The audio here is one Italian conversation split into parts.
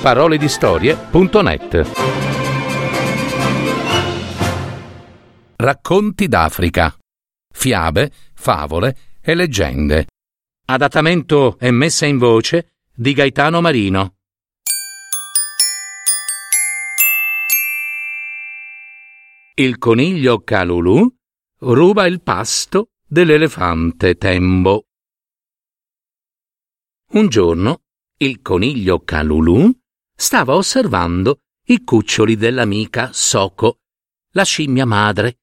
paroledistorie.net Racconti d'Africa. Fiabe, favole e leggende. Adattamento e messa in voce di Gaetano Marino. Il coniglio Calulu ruba il pasto dell'elefante Tembo. Un giorno il coniglio Calulu stava osservando i cuccioli dell'amica Soco, la scimmia madre.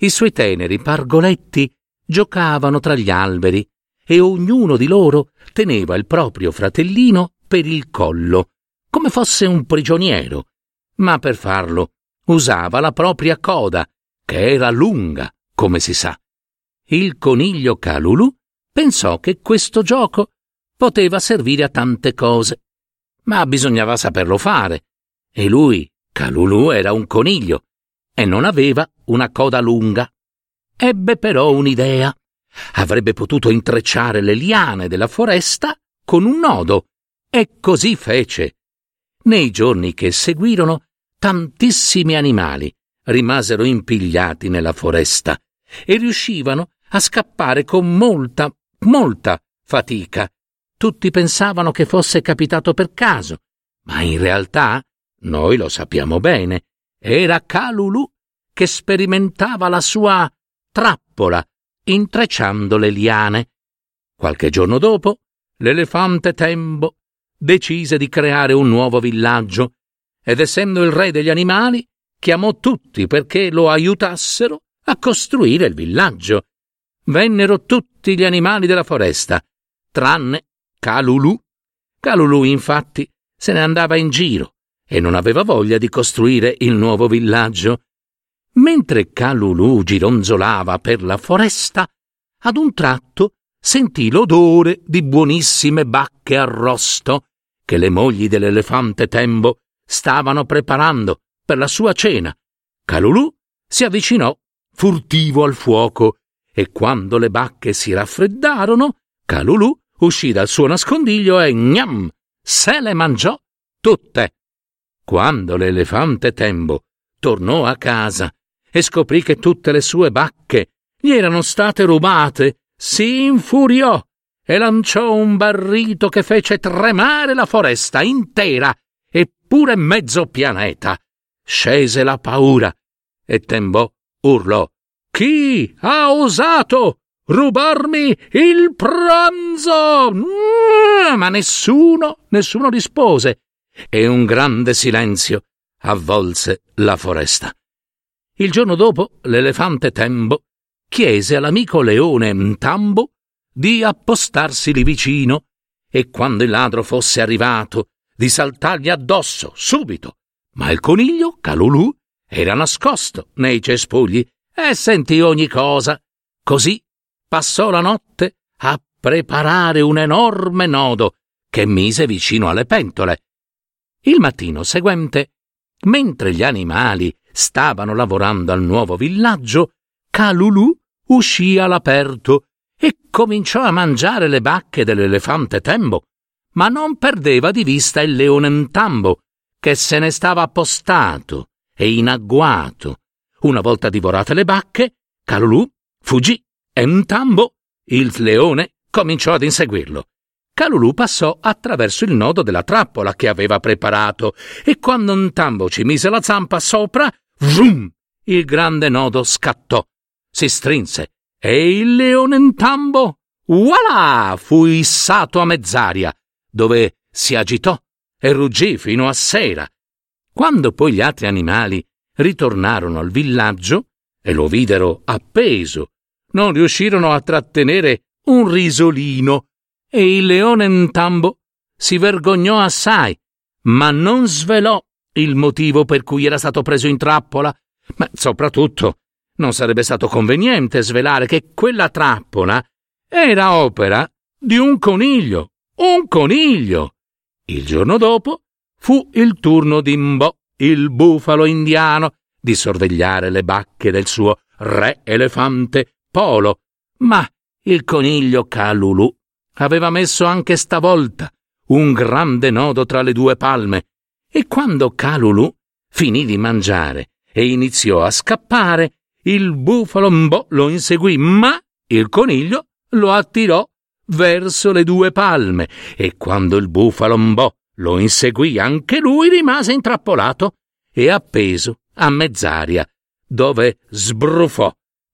I suoi teneri pargoletti giocavano tra gli alberi e ognuno di loro teneva il proprio fratellino per il collo, come fosse un prigioniero, ma per farlo usava la propria coda, che era lunga, come si sa. Il coniglio Calulu pensò che questo gioco poteva servire a tante cose, ma bisognava saperlo fare, e lui, Calulu, era un coniglio e non aveva una coda lunga. Ebbe però un'idea. Avrebbe potuto intrecciare le liane della foresta con un nodo, e così fece. Nei giorni che seguirono tantissimi animali rimasero impigliati nella foresta e riuscivano a scappare con molta, molta fatica. Tutti pensavano che fosse capitato per caso, ma in realtà, noi lo sappiamo bene, era Calulu che sperimentava la sua trappola, intrecciando le liane. Qualche giorno dopo, l'elefante Tembo decise di creare un nuovo villaggio ed essendo il re degli animali, chiamò tutti perché lo aiutassero a costruire il villaggio. Vennero tutti gli animali della foresta, tranne Calulu. Calulu, infatti, se ne andava in giro e non aveva voglia di costruire il nuovo villaggio. Mentre Calulu gironzolava per la foresta, ad un tratto sentì l'odore di buonissime bacche arrosto che le mogli dell'elefante Tembo stavano preparando per la sua cena. Calulù si avvicinò furtivo al fuoco e quando le bacche si raffreddarono, Calulù uscì dal suo nascondiglio e gnam se le mangiò tutte. Quando l'elefante Tembo tornò a casa e scoprì che tutte le sue bacche gli erano state rubate, si infuriò e lanciò un barrito che fece tremare la foresta intera pure mezzo pianeta. Scese la paura e Tembò urlò Chi ha osato rubarmi il pranzo? Mm, ma nessuno, nessuno rispose e un grande silenzio avvolse la foresta. Il giorno dopo l'elefante Tembo chiese all'amico leone Ntambo di appostarsi lì vicino e quando il ladro fosse arrivato di saltargli addosso subito. Ma il coniglio, Calulù, era nascosto nei cespugli e sentì ogni cosa. Così passò la notte a preparare un enorme nodo che mise vicino alle pentole. Il mattino seguente, mentre gli animali stavano lavorando al nuovo villaggio, Calulù uscì all'aperto e cominciò a mangiare le bacche dell'elefante Tembo ma non perdeva di vista il leone Ntambo, che se ne stava appostato e in agguato. Una volta divorate le bacche, Calulù fuggì e Ntambo, il leone, cominciò ad inseguirlo. Calulù passò attraverso il nodo della trappola che aveva preparato e quando Ntambo ci mise la zampa sopra, vrum, il grande nodo scattò, si strinse e il leone Ntambo, voilà, fu issato a mezz'aria dove si agitò e ruggì fino a sera. Quando poi gli altri animali ritornarono al villaggio e lo videro appeso, non riuscirono a trattenere un risolino. E il leone Ntambo si vergognò assai, ma non svelò il motivo per cui era stato preso in trappola, ma soprattutto non sarebbe stato conveniente svelare che quella trappola era opera di un coniglio un coniglio. Il giorno dopo fu il turno di Mbo, il bufalo indiano, di sorvegliare le bacche del suo re elefante Polo, ma il coniglio Calulu aveva messo anche stavolta un grande nodo tra le due palme, e quando Calulu finì di mangiare e iniziò a scappare, il bufalo Mbò lo inseguì, ma il coniglio lo attirò verso le due palme, e quando il bufalo Mbò lo inseguì, anche lui rimase intrappolato e appeso a mezz'aria, dove sbruffò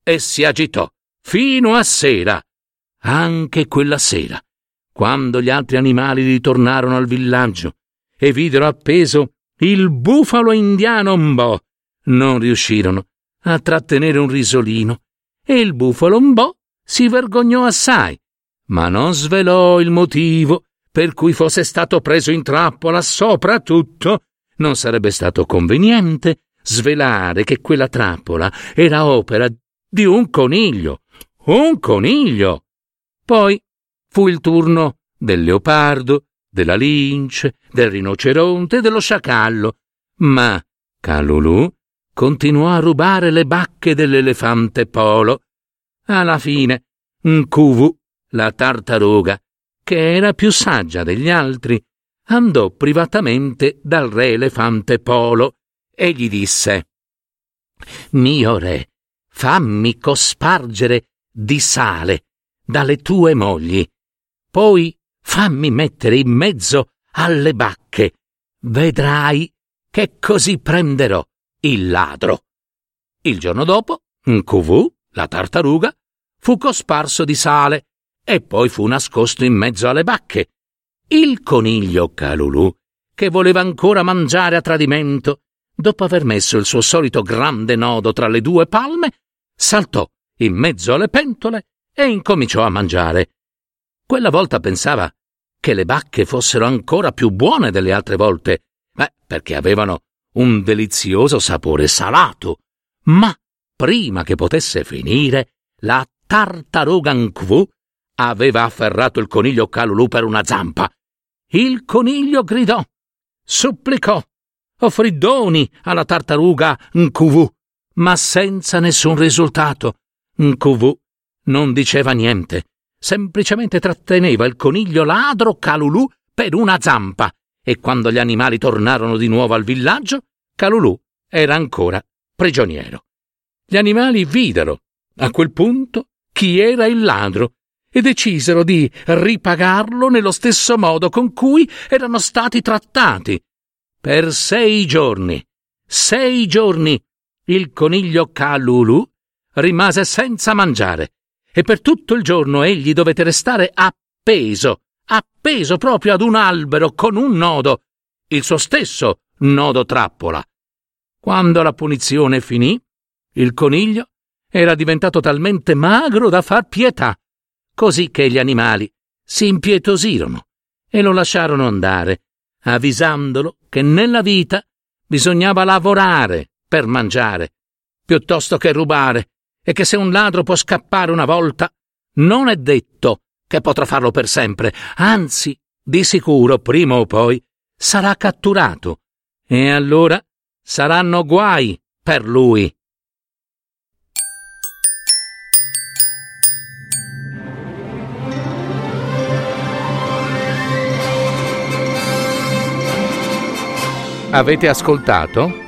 e si agitò fino a sera. Anche quella sera, quando gli altri animali ritornarono al villaggio e videro appeso il bufalo indiano Mbò, non riuscirono a trattenere un risolino e il bufalo Mbò si vergognò assai, ma non svelò il motivo per cui fosse stato preso in trappola, soprattutto non sarebbe stato conveniente svelare che quella trappola era opera di un coniglio. Un coniglio! Poi fu il turno del leopardo, della lince, del rinoceronte e dello sciacallo, ma Calulu continuò a rubare le bacche dell'elefante Polo. Alla fine, Nkuvu, la tartaruga, che era più saggia degli altri, andò privatamente dal re elefante Polo e gli disse Mio re, fammi cospargere di sale dalle tue mogli, poi fammi mettere in mezzo alle bacche. Vedrai che così prenderò il ladro. Il giorno dopo, Nkuvu, la tartaruga, fu cosparso di sale e poi fu nascosto in mezzo alle bacche. Il coniglio Calulu, che voleva ancora mangiare a tradimento, dopo aver messo il suo solito grande nodo tra le due palme, saltò in mezzo alle pentole e incominciò a mangiare. Quella volta pensava che le bacche fossero ancora più buone delle altre volte, beh, perché avevano un delizioso sapore salato. Ma prima che potesse finire, la tartaruga Nkvu aveva afferrato il coniglio Calulu per una zampa. Il coniglio gridò, supplicò, offrì doni alla tartaruga Nkuvu, ma senza nessun risultato. Nkuvu non diceva niente, semplicemente tratteneva il coniglio ladro Calulu per una zampa, e quando gli animali tornarono di nuovo al villaggio, Calulu era ancora prigioniero. Gli animali videro, a quel punto, chi era il ladro e decisero di ripagarlo nello stesso modo con cui erano stati trattati. Per sei giorni, sei giorni, il coniglio Calulu rimase senza mangiare e per tutto il giorno egli dovette restare appeso, appeso proprio ad un albero con un nodo, il suo stesso nodo trappola. Quando la punizione finì, il coniglio era diventato talmente magro da far pietà così che gli animali si impietosirono e lo lasciarono andare, avvisandolo che nella vita bisognava lavorare per mangiare, piuttosto che rubare, e che se un ladro può scappare una volta, non è detto che potrà farlo per sempre, anzi, di sicuro, prima o poi, sarà catturato, e allora saranno guai per lui. Avete ascoltato